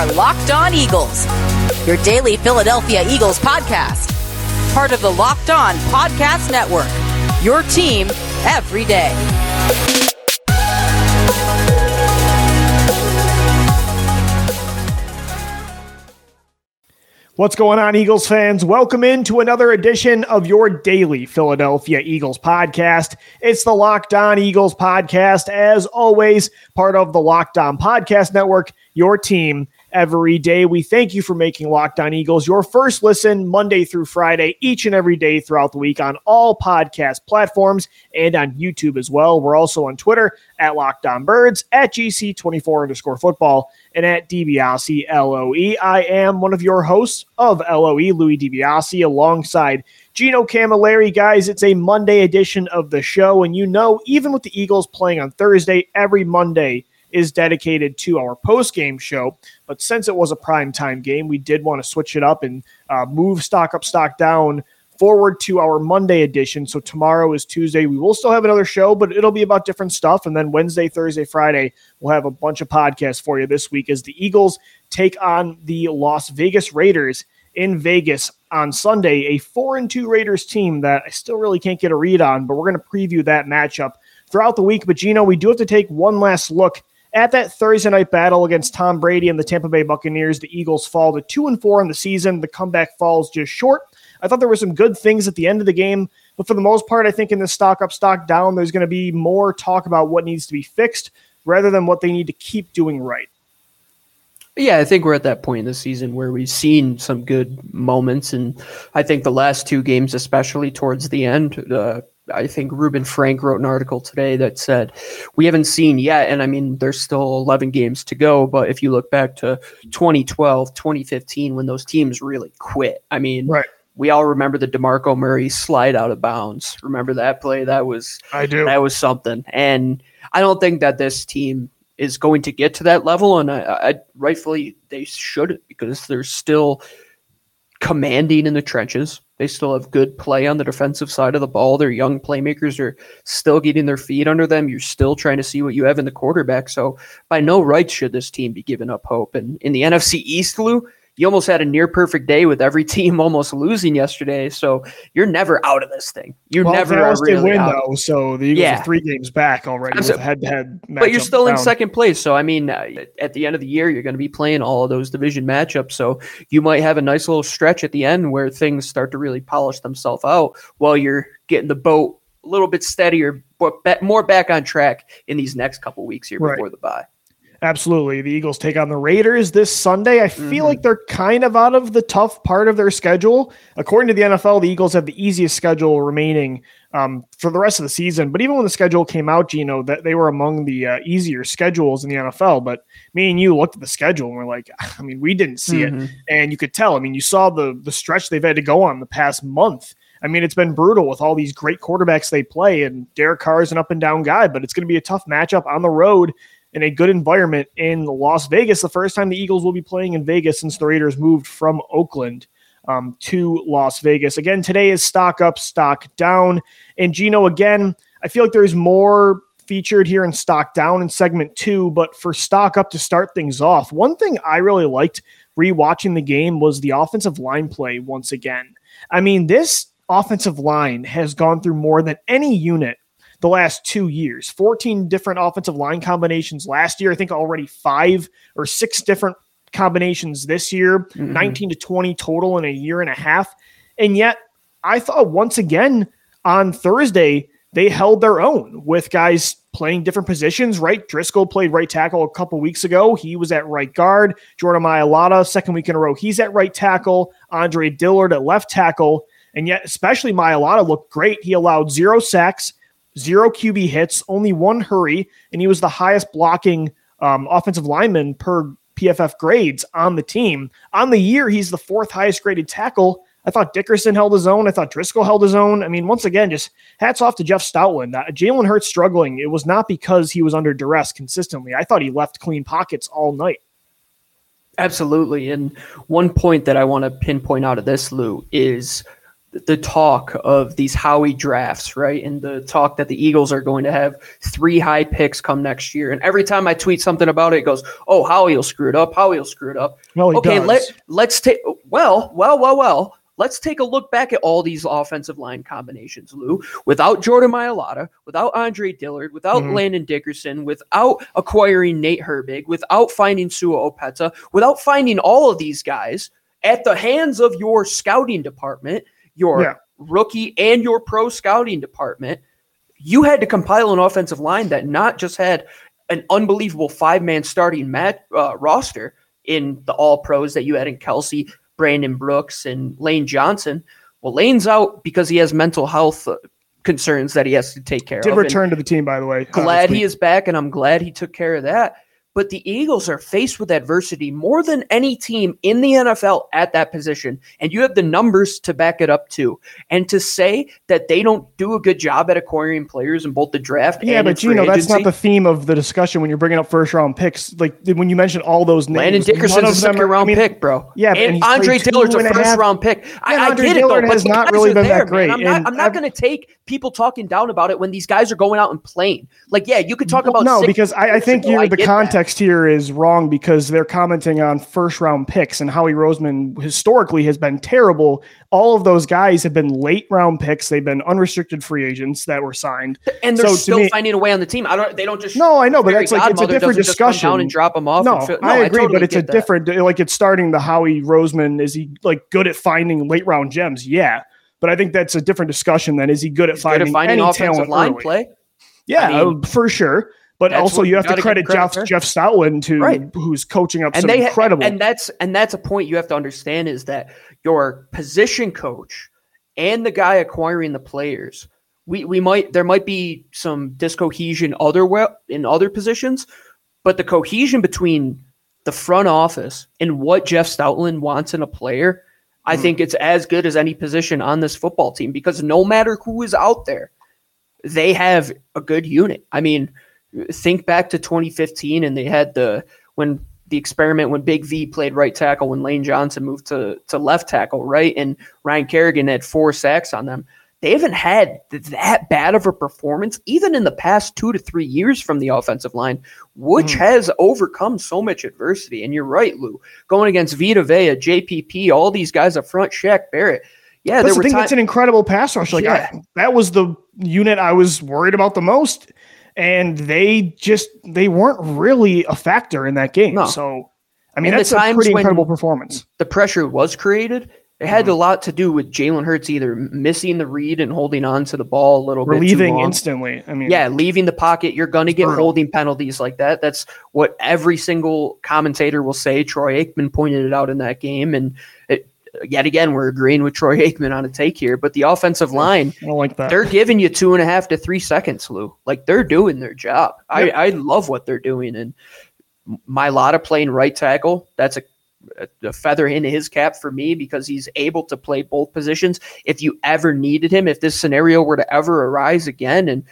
are Locked On Eagles, your daily Philadelphia Eagles podcast. Part of the Locked On Podcast Network, your team every day. What's going on, Eagles fans? Welcome into another edition of your daily Philadelphia Eagles podcast. It's the Locked On Eagles podcast, as always, part of the Locked On Podcast Network, your team every day. We thank you for making Locked On Eagles your first listen Monday through Friday, each and every day throughout the week on all podcast platforms and on YouTube as well. We're also on Twitter at Locked On Birds, at GC24 underscore football, and at DiBiase LOE. I am one of your hosts of LOE, Louis DiBiase, alongside Gino Camilleri. Guys, it's a Monday edition of the show, and you know, even with the Eagles playing on Thursday, every Monday is dedicated to our post game show. But since it was a prime time game, we did want to switch it up and uh, move stock up, stock down forward to our Monday edition. So tomorrow is Tuesday. We will still have another show, but it'll be about different stuff. And then Wednesday, Thursday, Friday, we'll have a bunch of podcasts for you this week as the Eagles take on the Las Vegas Raiders in Vegas on Sunday, a four and two Raiders team that I still really can't get a read on, but we're going to preview that matchup throughout the week. But Gino, we do have to take one last look at that Thursday night battle against Tom Brady and the Tampa Bay Buccaneers, the Eagles fall to two and four in the season. The comeback falls just short. I thought there were some good things at the end of the game, but for the most part, I think in the stock up, stock down, there's going to be more talk about what needs to be fixed rather than what they need to keep doing right. Yeah, I think we're at that point in the season where we've seen some good moments, and I think the last two games, especially towards the end, uh, I think Reuben Frank wrote an article today that said we haven't seen yet, and I mean there's still 11 games to go. But if you look back to 2012, 2015, when those teams really quit, I mean, right. We all remember the Demarco Murray slide out of bounds. Remember that play? That was I do. That was something, and I don't think that this team is going to get to that level, and I, I rightfully they should because they're still commanding in the trenches. They still have good play on the defensive side of the ball. Their young playmakers are still getting their feet under them. You're still trying to see what you have in the quarterback. So, by no right should this team be giving up hope. And in the NFC East, Lou, you almost had a near perfect day with every team almost losing yesterday. So you're never out of this thing. You're well, never Dallas really win out. though, so the Eagles Yeah. are three games back already with head to head. But you're still in second place. So, I mean, uh, at the end of the year, you're going to be playing all of those division matchups. So, you might have a nice little stretch at the end where things start to really polish themselves out while you're getting the boat a little bit steadier, but more back on track in these next couple weeks here Right. before the bye. Absolutely. The Eagles take on the Raiders this Sunday. I feel Mhm. like they're kind of out of the tough part of their schedule. According to the NFL, the Eagles have the easiest schedule remaining um, for the rest of the season. But even when the schedule came out, Gino, that they were among the uh, easier schedules in the NFL. But me and you looked at the schedule and we're like, I mean, we didn't see it, Mhm. and you could tell. I mean, you saw the the stretch they've had to go on the past month. I mean, it's been brutal with all these great quarterbacks they play, and Derek Carr is an up and down guy, but it's going to be a tough matchup on the road in a good environment in Las Vegas. The first time the Eagles will be playing in Vegas since the Raiders moved from Oakland um, to Las Vegas. Again, today is stock up, stock down. And Gino, again, I feel like there's more featured here in stock down in segment two, but for stock up to start things off, one thing I really liked rewatching the game was the offensive line play once again. I mean, this offensive line has gone through more than any unit the last two years 14 different offensive line combinations last year. I think already five or six different combinations this year, Mhm. 19 to 20 total in a year and a half. And yet, I thought once again on Thursday, they held their own with guys playing different positions, right? Driscoll played right tackle a couple weeks ago. He was at right guard. Jordan Mailata, second week in a row, he's at right tackle. Andre Dillard at left tackle. And yet, especially Mailata looked great. He allowed zero sacks, zero QB hits, only one hurry, and he was the highest blocking um, offensive lineman per PFF grades on the team. On the year, he's the fourth highest graded tackle. I thought Dickerson held his own. I thought Driscoll held his own. I mean, once again, just hats off to Jeff Stoutland. Uh, Jalen Hurts struggling. It was not because he was under duress consistently. I thought he left clean pockets all night. Absolutely. And one point that I want to pinpoint out of this, Lou, is the talk of these Howie drafts, right? And the talk that the Eagles are going to have three high picks come next year. And every time I tweet something about it, it goes, "Oh, Howie will screw it up. Howie will screw it up." Well, okay, does. let let's take well, well, well, well. Let's take a look back at all these offensive line combinations, Lou. Without Jordan Mailata, without Andre Dillard, without Mhm. Landon Dickerson, without acquiring Nate Herbig, without finding Sua Opeta, without finding all of these guys at the hands of your scouting department, your Yeah. rookie and your pro scouting department, you had to compile an offensive line that not just had an unbelievable five man starting mat, uh, roster in the all pros that you had in Kelce, Brandon Brooks, and Lane Johnson. Well, Lane's out because he has mental health uh, concerns that he has to take care Did of. Did return to the team, by the way. uh, glad he is back, and I'm glad he took care of that. But the Eagles are faced with adversity more than any team in the NFL at that position. And you have the numbers to back it up too. And to say that they don't do a good job at acquiring players in both the draft Yeah, and but you know that's agency, not the theme of the discussion when you're bringing up first round picks. Like when you mentioned all those names, Landon Dickerson's a second are- round I mean, pick, bro. Yeah, but and Andre Dillard's a and first half- round pick. I, Yeah, I Andre get it though, has not really been that great, Man. I'm not. not going to take people talking down about it when these guys are going out and playing. Like, yeah, you could talk about no, because I, I think you're, the that. Context here is wrong because they're commenting on first round picks and Howie Roseman historically has been terrible. All of those guys have been late round picks. They've been unrestricted free agents that were signed. and they're So still me- finding a way on the team. I don't. They don't just. No, I know, but that's like it's a different doesn't just come discussion. down and drop them off. No, fi- I agree, totally but it's a that. different. Like it's starting the Howie Roseman. Is he like good at finding late round gems? Yeah, but I think that's a different discussion. Than is he good at He's good finding, at finding any offensive talent line early? play. Yeah, I mean, for sure. But that's also, you you have to credit credit Jeff for. Jeff Stoutland to Right. who's coaching up and some they incredible. and that's and that's a point you have to understand is that your position coach and the guy acquiring the players we we might there might be some discohesion other we- in other positions but the cohesion between the front office and what Jeff Stoutland wants in a player I Mhm. think it's as good as any position on this football team because no matter who is out there they have a good unit I mean think back to 2015 and they had the when the experiment when Big V played right tackle when Lane Johnson moved to to left tackle, right? And Ryan Kerrigan had four sacks on them. They haven't had that bad of a performance even in the past 2 to 3 years from the offensive line, which Mhm. has overcome so much adversity. And you're right, Lou. Going against Vita Vea, JPP, all these guys up front, Shaq Barrett. Yeah, That's the thing. times That's an incredible pass rush. Like Yeah. I, that was the unit I was worried about the most, and they just they weren't really a factor in that game. No. So, I mean, And that's a pretty incredible performance. the pressure was created. It had Mm-hmm. a lot to do with Jalen Hurts either missing the read and holding on to the ball a little bit Relieving long. instantly. I mean, Yeah, leaving the pocket, you're going to get brutal. holding penalties like that. That's what every single commentator will say. Troy Aikman pointed it out in that game, and it, yet again, we're agreeing with Troy Aikman on a take here. But the offensive line, I like that. they're giving you two and a half to three seconds, Lou. Like they're doing their job. Yep. I, I love what they're doing, and Mailata playing right tackle. That's a a feather in his cap for me because he's able to play both positions. If you ever needed him, if this scenario were to ever arise again, and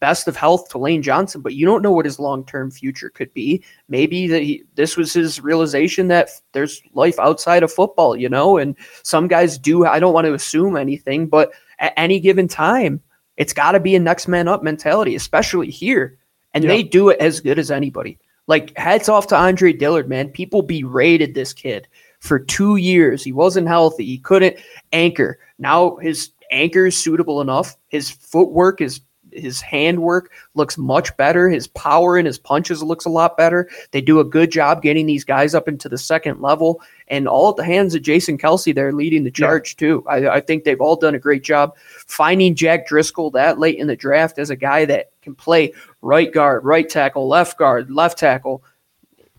best of health to Lane Johnson, but you don't know what his long term future could be. Maybe that he, this was his realization that there's life outside of football, you know. And some guys do. I don't want to assume anything, but at any given time, it's got to be a next man up mentality, especially here, and Yeah. they do it as good as anybody. Like hats off to Andre Dillard, man. People berated this kid for two years. He wasn't healthy. He couldn't anchor. Now his anchor is suitable enough. His footwork is his handwork looks much better. His power and his punches looks a lot better. They do a good job getting these guys up into the second level, and all at the hands of Jason Kelce. They're leading the Yeah. charge too. I, I think they've all done a great job finding Jack Driscoll that late in the draft as a guy that can play right guard, right tackle, left guard, left tackle.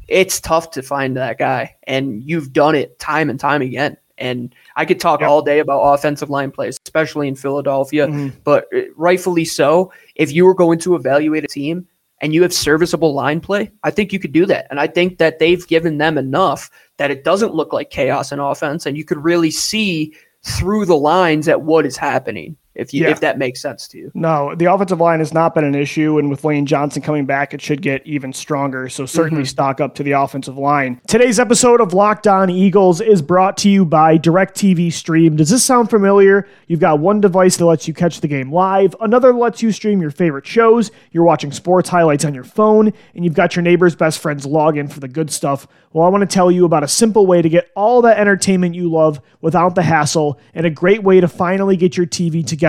It's tough to find that guy, and you've done it time and time again. And I could talk all day about offensive line plays, especially in Philadelphia, Mhm. but uh, rightfully so. If you were going to evaluate a team and you have serviceable line play, I think you could do that. And I think that they've given them enough that it doesn't look like chaos in offense, and you could really see through the lines at what is happening. If you Yeah. if that makes sense to you. No, the offensive line has not been an issue, and with Lane Johnson coming back, it should get even stronger. So certainly mm-hmm. stock up to the offensive line. Today's episode of Locked On Eagles is brought to you by DirecTV Stream. Does this sound familiar? You've got one device that lets you catch the game live, another lets you stream your favorite shows. You're watching sports highlights on your phone, and you've got your neighbor's best friend's login for the good stuff. Well, I want to tell you about a simple way to get all that entertainment you love without the hassle, and a great way to finally get your TV together.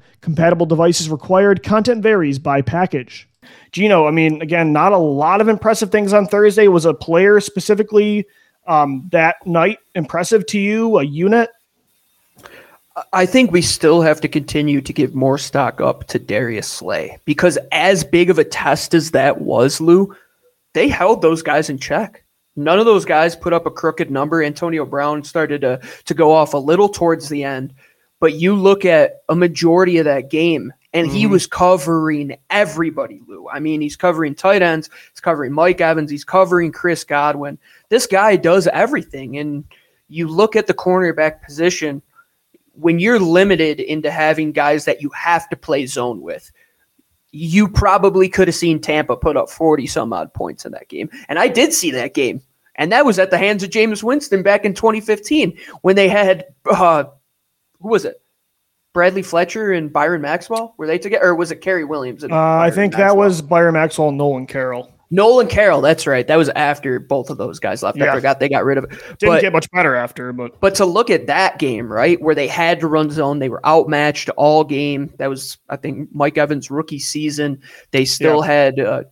Compatible devices required. Content varies by package. Gino, I mean, again, not a lot of impressive things on Thursday. Was a player specifically um, that night impressive to you? A unit? I think we still have to continue to give more stock up to Darius Slay because as big of a test as that was, Lou, they held those guys in check. None of those guys put up a crooked number. Antonio Brown started to to go off a little towards the end, but you look at a majority of that game and he was covering everybody, Lou. I mean, he's covering tight ends, he's covering Mike Evans, he's covering Chris Godwin. This guy does everything. And you look at the cornerback position when you're limited into having guys that you have to play zone with, you probably could have seen Tampa put up 40 some odd points in that game. And I did see that game. And that was at the hands of Jameis Winston back in 2015 when they had, uh, who was it? Bradley Fletcher and Byron Maxwell? Were they together? Or was it Cary Williams? And Uh, I think that was Byron Maxwell and Nolan Carroll. Nolan Carroll. That's right. That was after both of those guys left. Yeah. I forgot they got rid of it. Didn't But- get much better after, but But to look at that game, right, where they had to run zone, they were outmatched all game. That was, I think, Mike Evans' rookie season. They still had uh,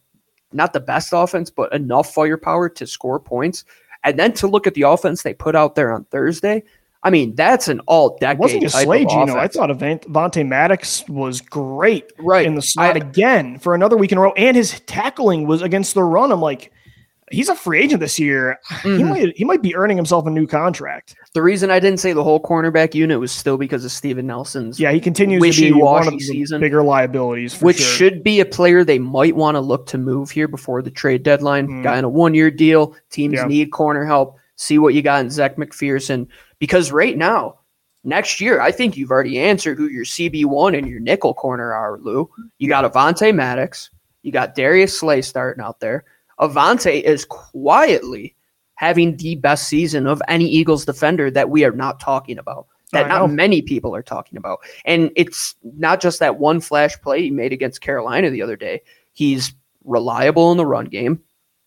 not the best offense, but enough firepower to score points. And then to look at the offense they put out there on Thursday, I mean, that's an all decade. wasn't just of Gino. I thought Avant- Vontae Maddox was great Right. in the slot I- again for another week in a row, and his tackling was against the run. I'm like, he's a free agent this year. He Mhm. might he might be earning himself a new contract. The reason I didn't say the whole cornerback unit was still because of Steven Nelson's Yeah, he continues to be one of the season. bigger liabilities, for which sure. should be a player they might want to look to move here before the trade deadline. Mm. Guy in a one year deal. Teams Yeah. need corner help. See what you got in Zech McPhearson. Because right now, next year, I think you've already answered who your CB1 and your nickel corner are, Lou. You got Avonte Maddox. You got Darius Slay starting out there. Avonte is quietly having the best season of any Eagles defender that we are not talking about. That not many people are talking about. And it's not just that one flash play he made against Carolina the other day. He's reliable in the run game.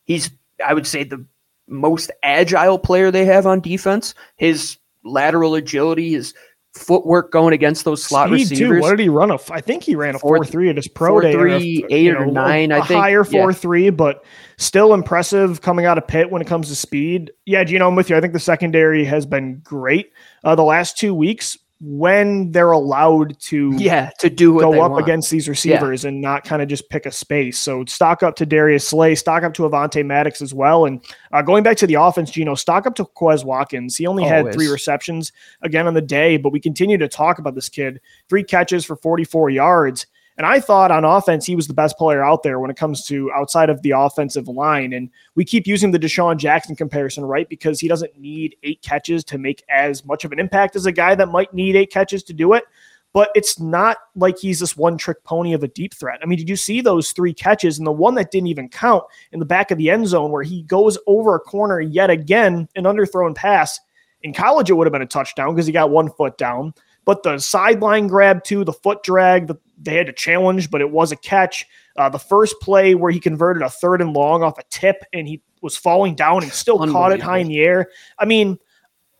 He's, I would say, the most agile player they have on defense. His lateral agility, his footwork going against those slot Speed too. receivers. What did he run? A, I think he ran a Four- four three at his pro four, day. or a- three, you eight or know, nine, a, I a think. higher Yeah. four three, but still impressive coming out of pit when it comes to speed. Yeah, Gino, I'm with you. I think the secondary has been great uh, the last two weeks when they're allowed to yeah, to do go up want. against these receivers and not kind of just pick a space. So stock up to Darius Slay, stock up to Avonte Maddox as well. And uh, going back to the offense, Gino, stock up to Quez Watkins. He only had three receptions again on the day, but we continue to talk about this kid. Three catches for 44 yards. And I thought on offense, he was the best player out there when it comes to outside of the offensive line. And we keep using the DeSean Jackson comparison, right? Because he doesn't need eight catches to make as much of an impact as a guy that might need eight catches to do it but it's not like he's this one trick pony of a deep threat. I mean, did you see those three catches and the one that didn't even count in the back of the end zone where he goes over a corner yet again, an underthrown pass? In college, it would have been a touchdown because he got one foot down. But the sideline grab too, the foot drag, the, they had to challenge, but it was a catch. Uh, the first play where he converted a third and long off a tip and he was falling down and still caught it high in the air. I mean,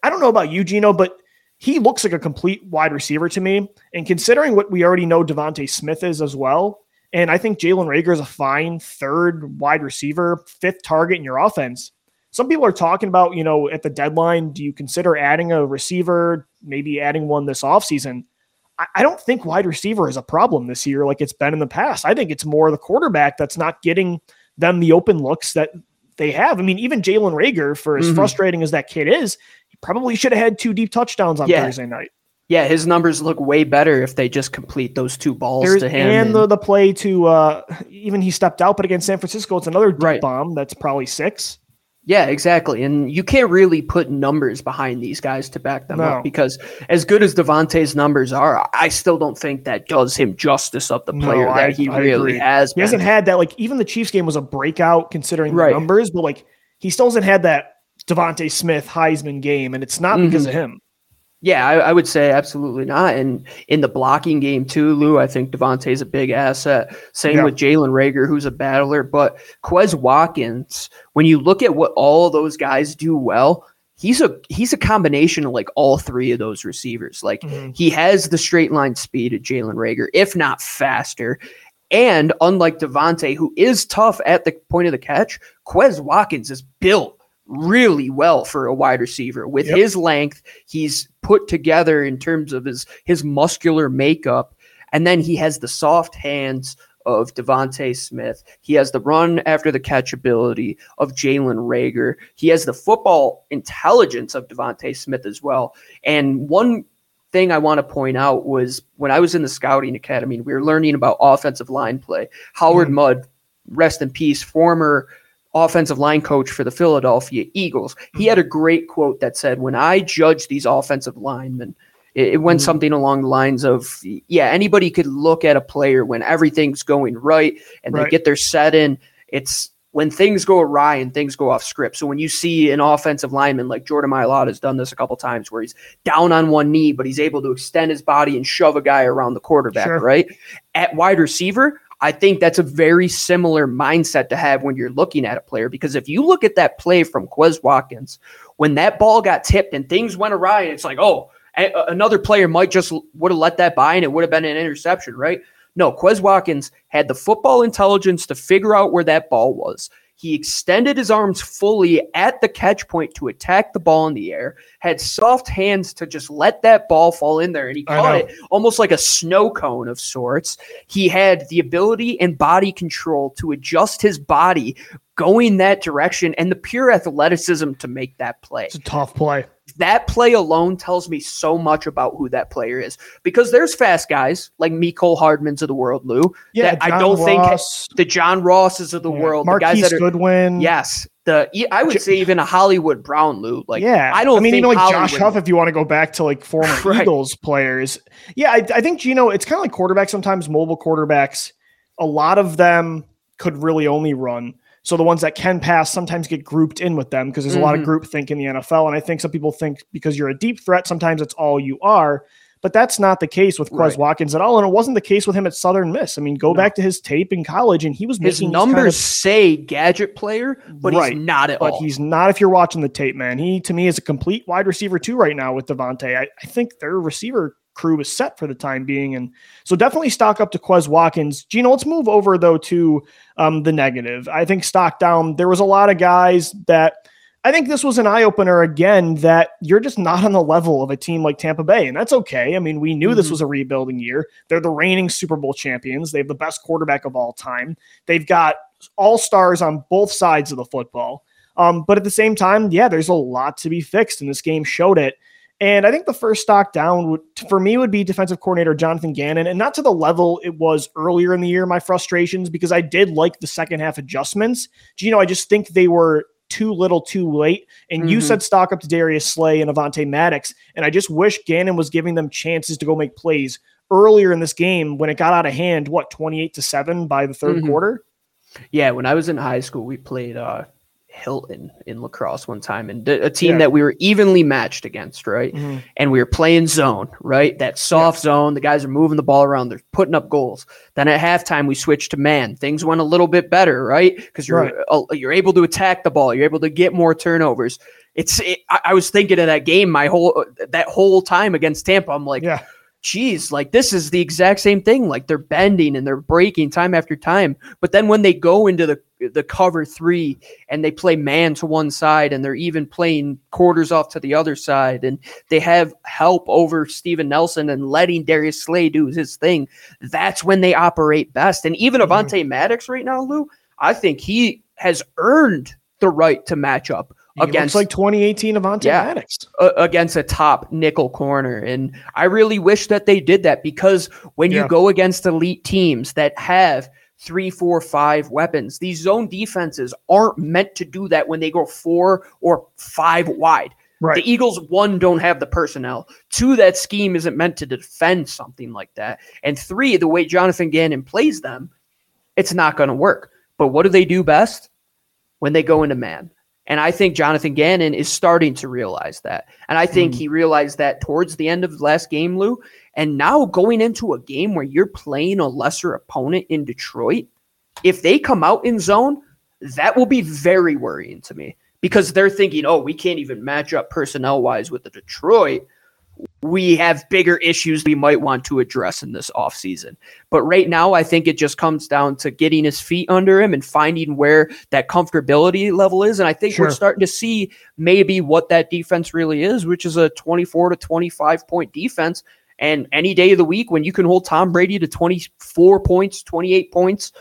I don't know about you, Gino, but he looks like a complete wide receiver to me. And considering what we already know DeVonta Smith is as well, and I think Jalen Reagor is a fine third wide receiver, fifth target in your offense. Some people are talking about, you know, at the deadline, do you consider adding a receiver, maybe adding one this offseason? I don't think wide receiver is a problem this year like it's been in the past. I think it's more the quarterback that's not getting them the open looks that they have. I mean, even Jalen Reagor, for as mm-hmm. frustrating as that kid is, he probably should have had two deep touchdowns on yeah. Thursday night. Yeah, his numbers look way better if they just complete those two balls There's, to him. And, and, the, the play to uh, even he stepped out, but against San Francisco, it's another deep right. bomb that's probably six. Yeah, exactly. And you can't really put numbers behind these guys to back them no. up because as good as DeVonta's numbers are, I still don't think that does him justice of the player no, that I, he I really agree. has. He been. hasn't had that like even the Chiefs game was a breakout considering right. the numbers, but like he still hasn't had that DeVonta Smith Heisman game, and it's not mm-hmm. because of him. Yeah, I, I, would say absolutely not. And in the blocking game too, Lou, I think is a big asset. Same yeah. with Jalen Reagor, who's a battler. But Quez Watkins, when you look at what all of those guys do well, he's a he's a combination of like all three of those receivers. Like mm-hmm. he has the straight line speed of Jalen Reagor, if not faster. And unlike DeVonta, who is tough at the point of the catch, Quez Watkins is built really well for a wide receiver. With yep. his length, he's put together in terms of his his muscular makeup, and then he has the soft hands of DeVonta Smith. He has the run after the catch ability of Jalen Reagor. He has the football intelligence of DeVonta Smith as well. And one thing I want to point out was when I was in the scouting academy, we were learning about offensive line play. Howard mm Mudd, rest in peace, former offensive line coach for the Philadelphia Eagles. He had a great quote that said, When I judge these offensive linemen, it, it went mm-hmm. something along the lines of, Yeah, anybody could look at a player when everything's going right and right. they get their set in. It's when things go awry and things go off script. So when you see an offensive lineman like Jordan Mailata has done this a couple times where he's down on one knee, but he's able to extend his body and shove a guy around the quarterback, sure. right? At wide receiver, I think that's a very similar mindset to have when you're looking at a player because if you look at that play from Quez Watkins, when that ball got tipped and things went awry, it's like, oh, another player might just would have let that by and it would have been an interception, right? No, Quez Watkins had the football intelligence to figure out where that ball was. He extended his arms fully at the catch point to attack the ball in the air, had soft hands to just let that ball fall in there, and he caught it almost like a snow cone of sorts. He had the ability and body control to adjust his body going that direction and the pure athleticism to make that play. It's a tough play that play alone tells me so much about who that player is because there's fast guys like Mecole Hardmans of the world, Lou. Yeah, I don't Ross, think the John Rosses of the yeah, world, Marquise the guys that are, Goodwin. Yes, the I would say even a Hollywood Brown, Lou. Like, yeah, I don't. I mean, even like Hollywood, Josh Huff, if you want to go back to like former right. Eagles players. Yeah, I, I think Gino. It's kind of like quarterbacks. Sometimes mobile quarterbacks. A lot of them could really only run so the ones that can pass sometimes get grouped in with them because there's mm-hmm. a lot of mm-hmm. group think in the NFL. And I think some people think because you're a deep threat, sometimes it's all you are. But that's not the case with Quez right. Watkins at all. And it wasn't the case with him at Southern Miss. I mean, go no. back to his tape in college and he was his numbers kind of, say gadget player, but right, he's not at but all. he's not if you're watching the tape, man. He to me is a complete wide receiver too right now with DeVonta. I, I think their receiver crew is set for the time being. And so definitely stock up to Quez Watkins. Gino, let's move over though to um, the negative. I think stock down. There was a lot of guys that I think this was an eye opener again that you're just not on the level of a team like Tampa Bay. And that's okay. I mean, we knew mm-hmm. this was a rebuilding year. They're the reigning Super Bowl champions. They have the best quarterback of all time. They've got all stars on both sides of the football. Um, but at the same time, yeah, there's a lot to be fixed, and this game showed it. And I think the first stock down would, for me would be defensive coordinator Jonathan Gannon, and not to the level it was earlier in the year. My frustrations because I did like the second half adjustments. You know, I just think they were too little, too late. And mm-hmm. you said stock up to Darius Slay and Avonte Maddox, and I just wish Gannon was giving them chances to go make plays earlier in this game when it got out of hand. What twenty eight to seven by the 3rd mm-hmm. quarter? Yeah, when I was in high school, we played uh, Hilton in lacrosse one time, and a team yeah. that we were evenly matched against, right? Mm-hmm. And we were playing zone, right? That soft yeah. zone. The guys are moving the ball around. They're putting up goals. Then at halftime, we switched to man. Things went a little bit better, right? Because you're right. uh, you're able to attack the ball. You're able to get more turnovers. It's. It, I, I, was thinking of that game my whole that whole time against Tampa. I'm like, yeah geez, like this is the exact same thing. Like they're bending and they're breaking time after time. But then when they go into the the cover three and they play man to one side and they're even playing quarters off to the other side and they have help over Steven Nelson and letting Darius Slay do his thing, that's when they operate best. And even mm-hmm. Avonte Maddox right now, Lou, I think he has earned the right to match up he against like 2018 Avonte yeah, Maddox uh, against a top nickel corner, and I really wish that they did that because when yeah. you go against elite teams that have three, four, five weapons, these zone defenses aren't meant to do that when they go four or five wide. Right. The Eagles, one, don't have the personnel. Two, that scheme isn't meant to defend something like that. And three, the way Jonathan Gannon plays them, it's not going to work. But what do they do best? When they go into man. And I think Jonathan Gannon is starting to realize that. And I think mm. he realized that towards the end of the last game, Lou. And now going into a game where you're playing a lesser opponent in Detroit, if they come out in zone, that will be very worrying to me because they're thinking, oh, we can't even match up personnel wise with the Detroit we have bigger issues we might want to address in this offseason. But right now, I think it just comes down to getting his feet under him and finding where that comfortability level is. And I think sure. we're starting to see maybe what that defense really is, which is a 24 to 25 point defense. And any day of the week when you can hold Tom Brady to 24 points, 28 points,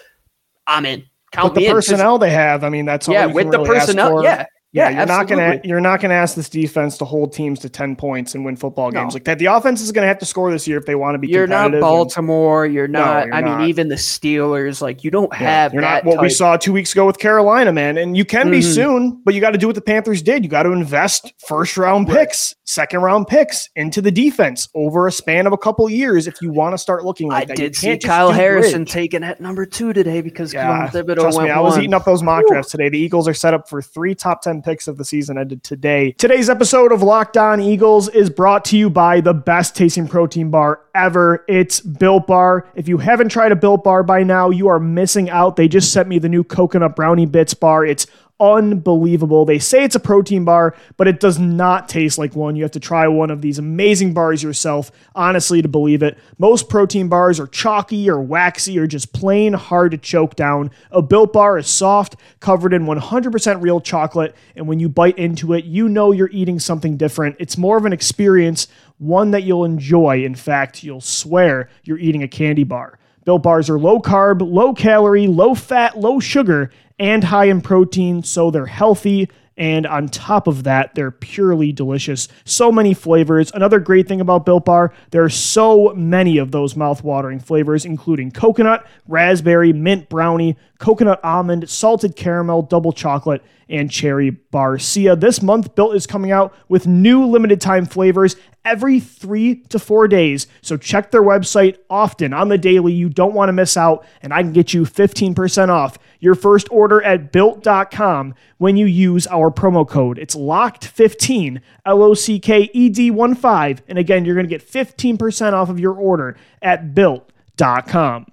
I'm in. Count with the personnel they have, I mean, that's yeah. with the really personnel, yeah. Yeah, you're absolutely. not gonna you're not gonna ask this defense to hold teams to ten points and win football games no. like that. The offense is gonna have to score this year if they want to be. You're not Baltimore. And, you're not. No, you're I not. mean, even the Steelers. Like you don't yeah, have. You're not what type. we saw two weeks ago with Carolina, man. And you can mm-hmm. be soon, but you got to do what the Panthers did. You got to invest first round picks, second round picks into the defense over a span of a couple years if you want to start looking like I that. did see Kyle Harrison bridge. taken at number two today because yeah, trust me, I was eating up those mock drafts today. The Eagles are set up for three top ten picks of the season ended today. Today's episode of Locked On Eagles is brought to you by the best tasting protein bar ever. It's Built Bar. If you haven't tried a Built Bar by now, you are missing out. They just sent me the new coconut brownie bits bar. It's unbelievable. They say it's a protein bar, but it does not taste like one. You have to try one of these amazing bars yourself, honestly, to believe it. Most protein bars are chalky or waxy or just plain hard to choke down. A built bar is soft, covered in 100% real chocolate, and when you bite into it, you know you're eating something different. It's more of an experience, one that you'll enjoy. In fact, you'll swear you're eating a candy bar. Built bars are low carb, low calorie, low fat, low sugar, and high in protein, so they're healthy. And on top of that, they're purely delicious. So many flavors. Another great thing about Built Bar, there are so many of those mouth-watering flavors, including coconut, raspberry, mint brownie, coconut almond, salted caramel, double chocolate, and cherry barcia. This month, Built is coming out with new limited time flavors every three to four days. So check their website often on the daily. You don't want to miss out, and I can get you 15% off your first order at built.com when you use our promo code. It's locked15, L O C K E D 1 5. And again, you're going to get 15% off of your order at built.com.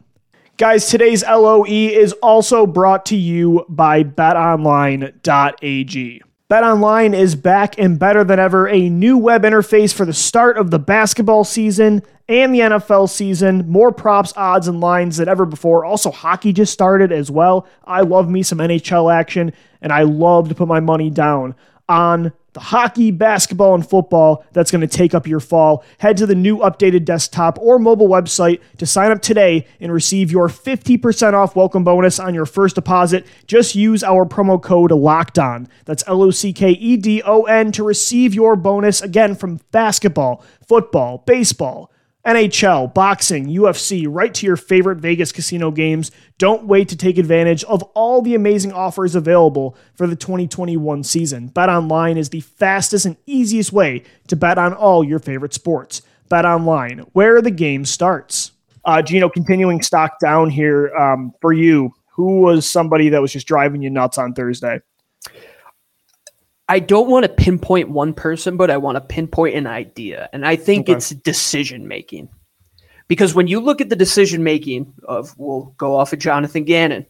Guys, today's LOE is also brought to you by betonline.ag. BetOnline is back and better than ever. A new web interface for the start of the basketball season and the NFL season. More props, odds, and lines than ever before. Also, hockey just started as well. I love me some NHL action, and I love to put my money down on the hockey, basketball, and football that's going to take up your fall. Head to the new updated desktop or mobile website to sign up today and receive your 50% off welcome bonus on your first deposit. Just use our promo code LOCKED ON. That's L O C K E D O N to receive your bonus again from basketball, football, baseball NHL, boxing, UFC, right to your favorite Vegas casino games. Don't wait to take advantage of all the amazing offers available for the 2021 season. Bet online is the fastest and easiest way to bet on all your favorite sports. Bet online, where the game starts. Uh, Gino, continuing stock down here um, for you. Who was somebody that was just driving you nuts on Thursday? I don't want to pinpoint one person, but I want to pinpoint an idea. And I think okay. it's decision making. Because when you look at the decision making of, we'll go off of Jonathan Gannon,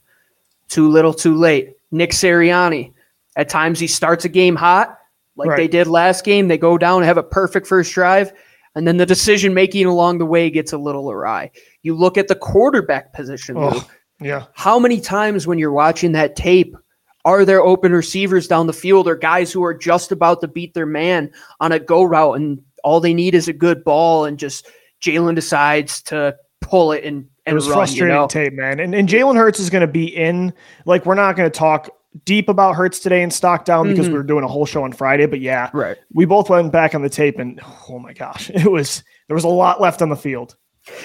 too little, too late. Nick Sirianni, at times he starts a game hot, like right. they did last game. They go down, have a perfect first drive, And then the decision making along the way gets a little awry. You look at the quarterback position. Oh, yeah. How many times when you're watching that tape are there open receivers down the field or guys who are just about to beat their man on a go route and all they need is a good ball and just Jalen decides to pull it and, and It was run, frustrating you know? tape, man. And, and Jalen Hurts is going to be in. Like, we're not going to talk deep about Hurts today in stock down because Mhm. we were doing a whole show on Friday. But yeah, Right. we both went back on the tape, and oh my gosh, it was there was a lot left on the field.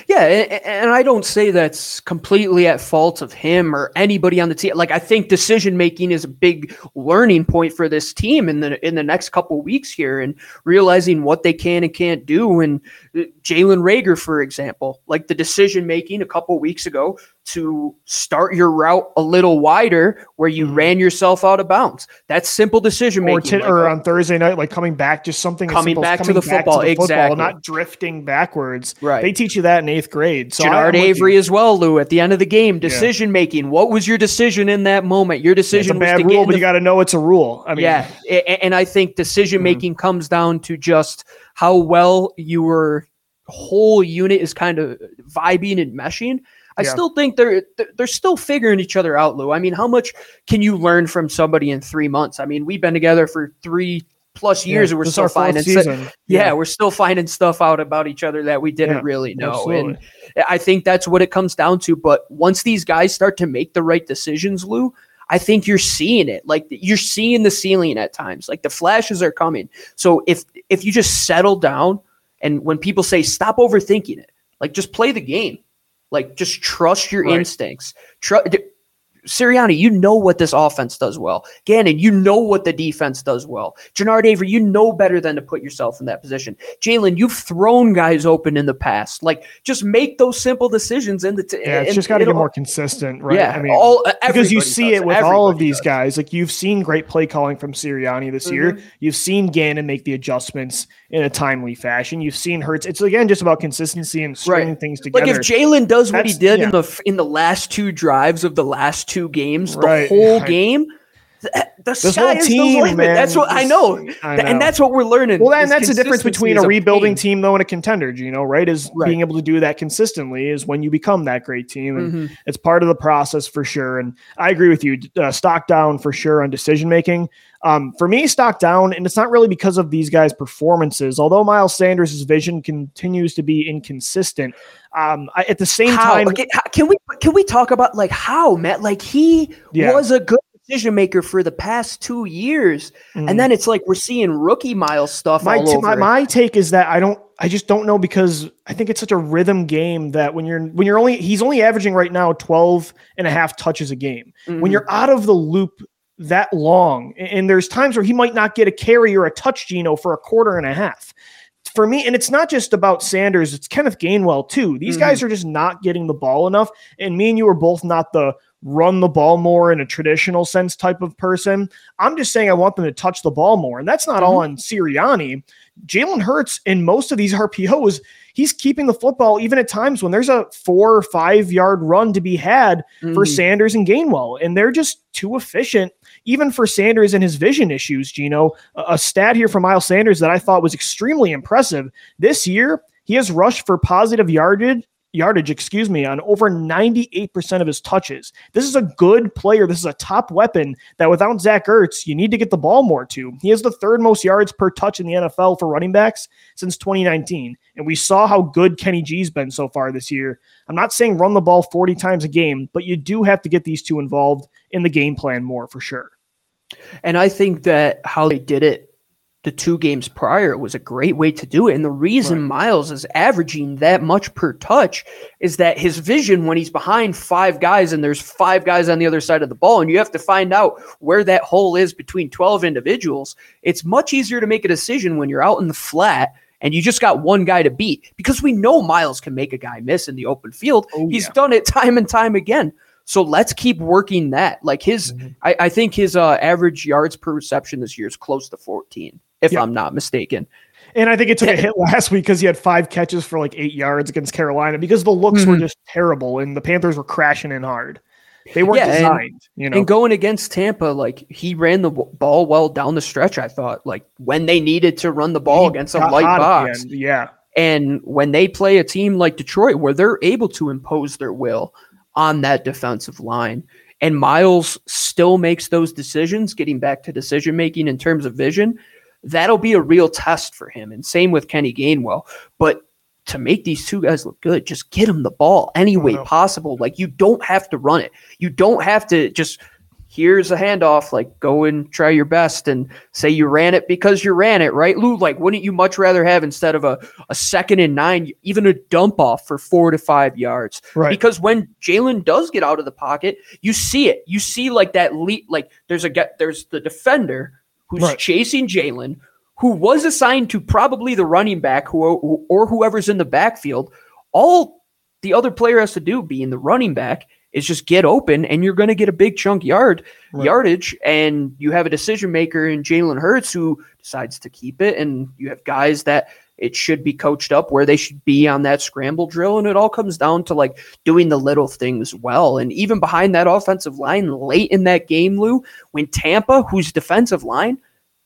Yeah, and I don't say that's completely at fault of him or anybody on the team. Like I think decision making is a big learning point for this team in the in the next couple weeks here, and realizing what they can and can't do. And uh, Jalen Reagor, for example, like the decision making a couple weeks ago to start your route a little wider where you Mhm. ran yourself out of bounds. That's simple decision Or, making. ti- or on Thursday night, like coming back, just something as Coming simple as back to the football, exactly. not drifting backwards. Right. They teach you that in eighth grade. So Genard. Avery as well, Lou. At the end of the game, decision making. What was your decision in that moment? Your decision It's a bad to get rule, but the you got to know it's a rule. I mean, yeah, and I think decision Mm-hmm. making comes down to just how well your whole unit is kind of vibing and meshing. I Yeah. still think they're they're- still figuring each other out, Lou. I mean, how much can you learn from somebody in three months? I mean, we've been together for three plus years, and we're still finding season. yeah, we're still finding stuff out about each other that we didn't Yeah, really know. absolutely. And I think that's what it comes down to. But once these guys start to make the right decisions, Lou, I think you're seeing it. Like you're seeing the ceiling at times. Like the flashes are coming. So if if you just settle down and when people say stop overthinking it, like just play the game. Like just trust your Right. instincts. Trust Sirianni, you know what this offense does well. Gannon, you know what the defense does well. Genard Avery, you know better than to put yourself in that position. Jalen, you've thrown guys open in the past. Like, just make those simple decisions. In the t- Yeah, it's and just got to get more consistent, right? Yeah, I mean, all, because you see does. it with all of these does. guys. Like you've seen great play calling from Sirianni this year. Mhm. You've seen Gannon make the adjustments in a timely fashion. You've seen Hurts. It's again just about consistency and stringing things together. Like if Jalen does what he did yeah. in the in the last two drives of the last two games, Right. the whole I- game, the sky is team, the limit. man, That's what I know. I know. and that's what we're learning. Well, and that's the difference between a rebuilding team though and a contender, you know, right? Is Right. being able to do that consistently is when you become that great team, and Mhm. it's part of the process for sure. And I agree with you. Uh, stock down for sure on decision making. Um, for me, stock down, and it's not really because of these guys' performances. Although Miles Sanders' vision continues to be inconsistent, um, I, at the same how? time, Okay, how- can we can we talk about like how Matt? Like he Yeah. was a good decision maker for the past two years, Mhm. and then it's like we're seeing rookie Miles stuff my, all t- over. my my take is that I don't I just don't know because I think it's such a rhythm game that when you're when you're only he's only averaging right now 12 and a half touches a game. Mhm. When you're out of the loop that long and- there's times where he might not get a carry or a touch Gino for a quarter and a half. For me, and it's not just about Sanders, it's Kenneth Gainwell too. These Mhm. guys are just not getting the ball enough. And me and you are both not the run the ball more in a traditional sense type of person. I'm just saying I want them to touch the ball more. And that's not all Mm-hmm. on Sirianni. Jalen Hurts in most of these RPOs, he's keeping the football even at times when there's a four or five yard run to be had for Mhm. Sanders and Gainwell. And they're just too efficient, even for Sanders and his vision issues. Gino, a, a stat here from Miles Sanders that I thought was extremely impressive. This year, he has rushed for positive yardage. Yardage, excuse me, on over 98% of his touches. This is a good player. This is a top weapon that without Zach Ertz, you need to get the ball more to. He has the third most yards per touch in the NFL for running backs since 2019. And we saw how good Kenny G's been so far this year. I'm not saying run the ball 40 times a game, but you do have to get these two involved in the game plan more for sure. And I think that how they did it the two games prior was a great way to do it. And the reason Right. Miles is averaging that much per touch is that his vision when he's behind five guys and there's five guys on the other side of the ball, and you have to find out where that hole is between 12 individuals. It's much easier to make a decision when you're out in the flat and you just got one guy to beat because we know Miles can make a guy miss in the open field. Oh, He's yeah. done it time and time again. So let's keep working that. Like his, Mhm. I, I think his uh, average yards per reception this year is close to 14, if Yeah. I'm not mistaken. And I think it took a hit last week because he had five catches for like eight yards against Carolina because the looks were Mhm. just terrible and the Panthers were crashing in hard. They weren't Yeah, and- designed, you know. And going against Tampa, like he ran the ball well down the stretch. I thought, like when they needed to run the ball He against a light hot at the box. Yeah. And when they play a team like Detroit, where they're able to impose their will on that defensive line, and Miles still makes those decisions, getting back to decision making in terms of vision, that'll be a real test for him. And same with Kenny Gainwell. But to make these two guys look good, just get them the ball any way possible. Like you don't have to run it. You don't have to just here's a handoff, like go and try your best and say you ran it because you ran it, right? Lou, like wouldn't you much rather have instead of a, a second and nine, even a dump off for four to five yards? Right. Because when Jalen does get out of the pocket, you see it. You see like that leap, like there's a get there's the defender who's Right. chasing Jalen, who was assigned to probably the running back who or whoever's in the backfield. All the other player has to do, being the running back, is just get open, and you're going to get a big chunk yard Right. yardage. And you have a decision maker in Jalen Hurts who decides to keep it, and you have guys that it should be coached up where they should be on that scramble drill, and it all comes down to like doing the little things well. And even behind that offensive line, late in that game, Lou, when Tampa, whose defensive line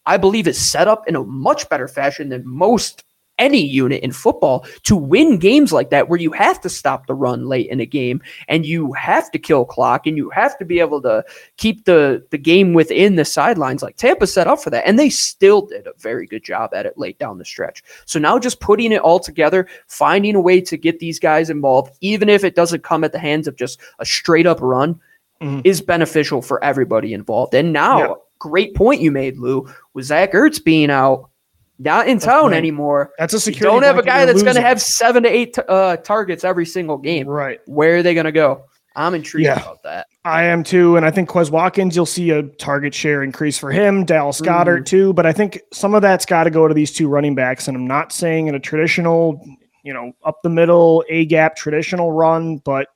I believe is set up in a much better fashion than most any unit in football to win games like that where you have to stop the run late in a game and you have to kill clock and you have to be able to keep the the game within the sidelines like Tampa set up for that and they still did a very good job at it late down the stretch. So now just putting it all together, finding a way to get these guys involved even if it doesn't come at the hands of just a straight up run Mhm. is beneficial for everybody involved. And now Yeah. great point you made, Lou, with Zach Ertz being out, not in town right. anymore. That's a You security. don't have a guy that's going to have seven to eight uh, targets every single game. Right. Where are they going to go? I'm intrigued Yeah. about that. I am too, and I think Quez Watkins, you'll see a target share increase for him. Dallas Goedert too, but I think some of that's got to go to these two running backs. And I'm not saying in a traditional, you know, up the middle a gap traditional run, but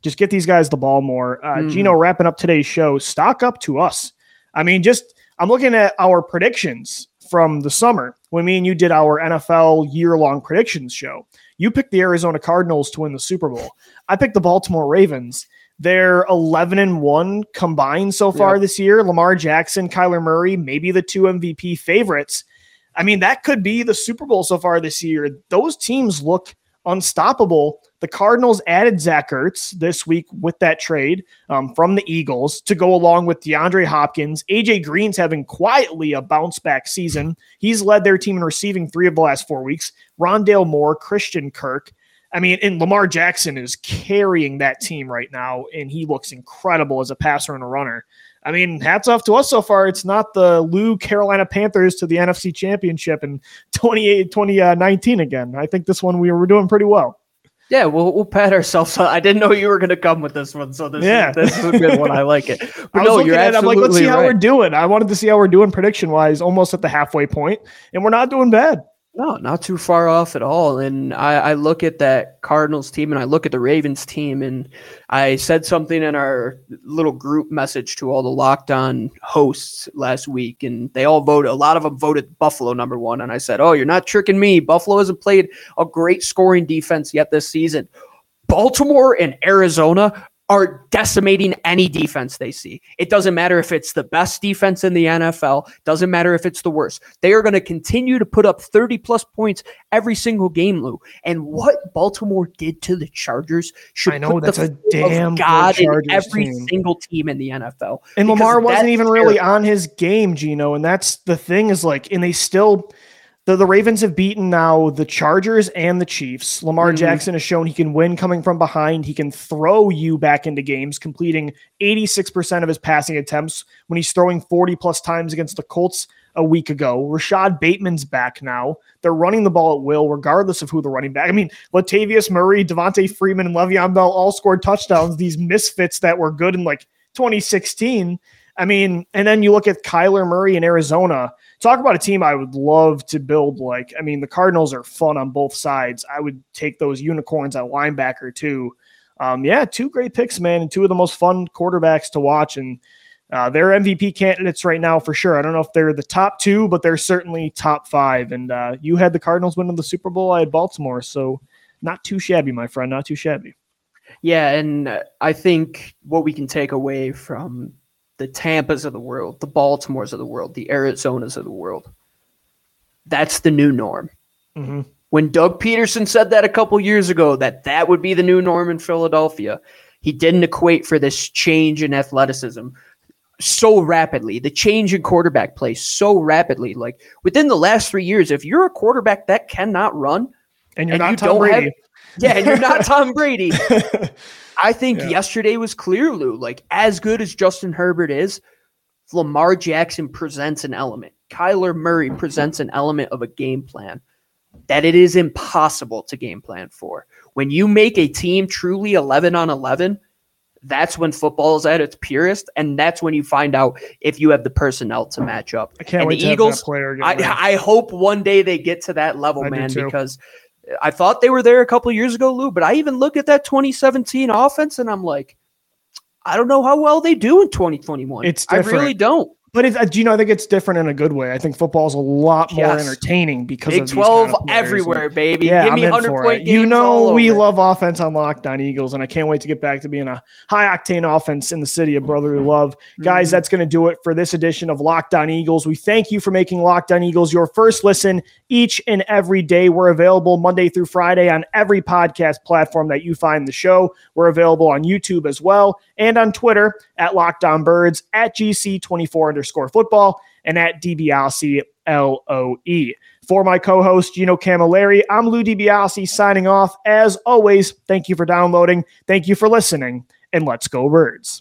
just get these guys the ball more. Uh, Mhm. Gino, wrapping up today's show, stock up to us. I mean, just I'm looking at our predictions from the summer when me and you did our NFL year long predictions show. You picked the Arizona Cardinals to win the Super Bowl. I picked the Baltimore Ravens. They're 11 and 1 combined so far Yeah. this year. Lamar Jackson, Kyler Murray, maybe the two MVP favorites. I mean, that could be the Super Bowl so far this year. Those teams look unstoppable. The Cardinals added Zach Ertz this week with that trade um, from the Eagles to go along with DeAndre Hopkins. AJ Green's having quietly a bounce back season. He's led their team in receiving three of the last four weeks. Rondale Moore, Christian Kirk. I mean, and Lamar Jackson is carrying that team right now, and he looks incredible as a passer and a runner. I mean, hats off to us so far. It's not the Lou Carolina Panthers to the NFC Championship in 28, 2019 again. I think this one we were doing pretty well. Yeah, we'll, we'll pat ourselves. on- I didn't know you were going to come with this one, so this Yeah. is, this is a good one. I like it. But no, you're at it, I'm like, let's see how we're doing. I wanted to see how we're doing prediction wise, almost at the halfway point, and we're not doing bad. No, not too far off at all. And I, I look at that Cardinals team and I look at the Ravens team, and I said something in our little group message to all the locked on hosts last week, and they all voted. A lot of them voted Buffalo number one. And I said, Oh, you're not tricking me. Buffalo hasn't played a great scoring defense yet this season. Baltimore and Arizona are decimating any defense they see. It doesn't matter if it's the best defense in the NFL, doesn't matter if it's the worst. They are going to continue to put up 30 plus points every single game, Lou. And what Baltimore did to the Chargers should I know, put that's the a damn God in every team. single team in the NFL. And Lamar wasn't even really on his game, Gino. And that's the thing is like, and they still, the, the Ravens have beaten now the Chargers and the Chiefs. Lamar Mhm. Jackson has shown he can win coming from behind. He can throw you back into games, completing 86% of his passing attempts when he's throwing 40 plus times against the Colts a week ago. Rashod Bateman's back now. They're running the ball at will, regardless of who the running back. I mean, Latavius Murray, Devonta Freeman, and Le'Veon Bell all scored touchdowns. These misfits that were good in like 2016. I mean, and then you look at Kyler Murray in Arizona. Talk about a team I would love to build. Like, I mean, the Cardinals are fun on both sides. I would take those unicorns at linebacker too. Um, yeah, two great picks, man, and two of the most fun quarterbacks to watch. And uh, they're MVP candidates right now for sure. I don't know if they're the top two, but they're certainly top five. And uh, you had the Cardinals winning the Super Bowl. I had Baltimore, so not too shabby, my friend. Not too shabby. Yeah, and I think what we can take away from the Tampas of the world, the Baltimores of the world, the Arizonas of the world, that's the new norm. Mm-hmm. When Doug Pederson said that a couple years ago, that that would be the new norm in Philadelphia, he didn't equate for this change in athleticism so rapidly, the change in quarterback play so rapidly. Like within the last three years, if you're a quarterback that cannot run, And you're and not you Tom don't Brady. have- yeah, and you're not Tom Brady. I think Yeah. yesterday was clear, Lou. Like as good as Justin Herbert is, Lamar Jackson presents an element. Kyler Murray presents an element of a game plan that it is impossible to game plan for. When you make a team truly 11 on 11, that's when football is at its purest, and that's when you find out if you have the personnel to match up. I can't And wait the Eagles, that player again. I, I hope one day they get to that level, I man, because I thought they were there a couple years ago, Lou. But I even look at that 2017 offense and I'm like, I don't know how well they do in 2021. It's different. I really don't. But it, uh, do you know? I think it's different in a good way. I think football's a lot more Yes. entertaining because Big of 12 kind of everywhere, baby. Yeah, Give me I'm in 100 for point it. You know, we over. love offense on Locked On Eagles, and I can't wait to get back to being a high octane offense in the city of brotherly love. Guys, Mhm. that's going to do it for this edition of Locked On Eagles. We thank you for making Locked On Eagles your first listen each and every day. We're available Monday through Friday on every podcast platform that you find the show. We're available on YouTube as well and on Twitter at Locked On Birds, at GC24 underscore football, and at DiBiase LOE. For my co host, Gino Camilleri, I'm Lou DiBiase signing off. As always, thank you for downloading, thank you for listening, and let's go, Birds.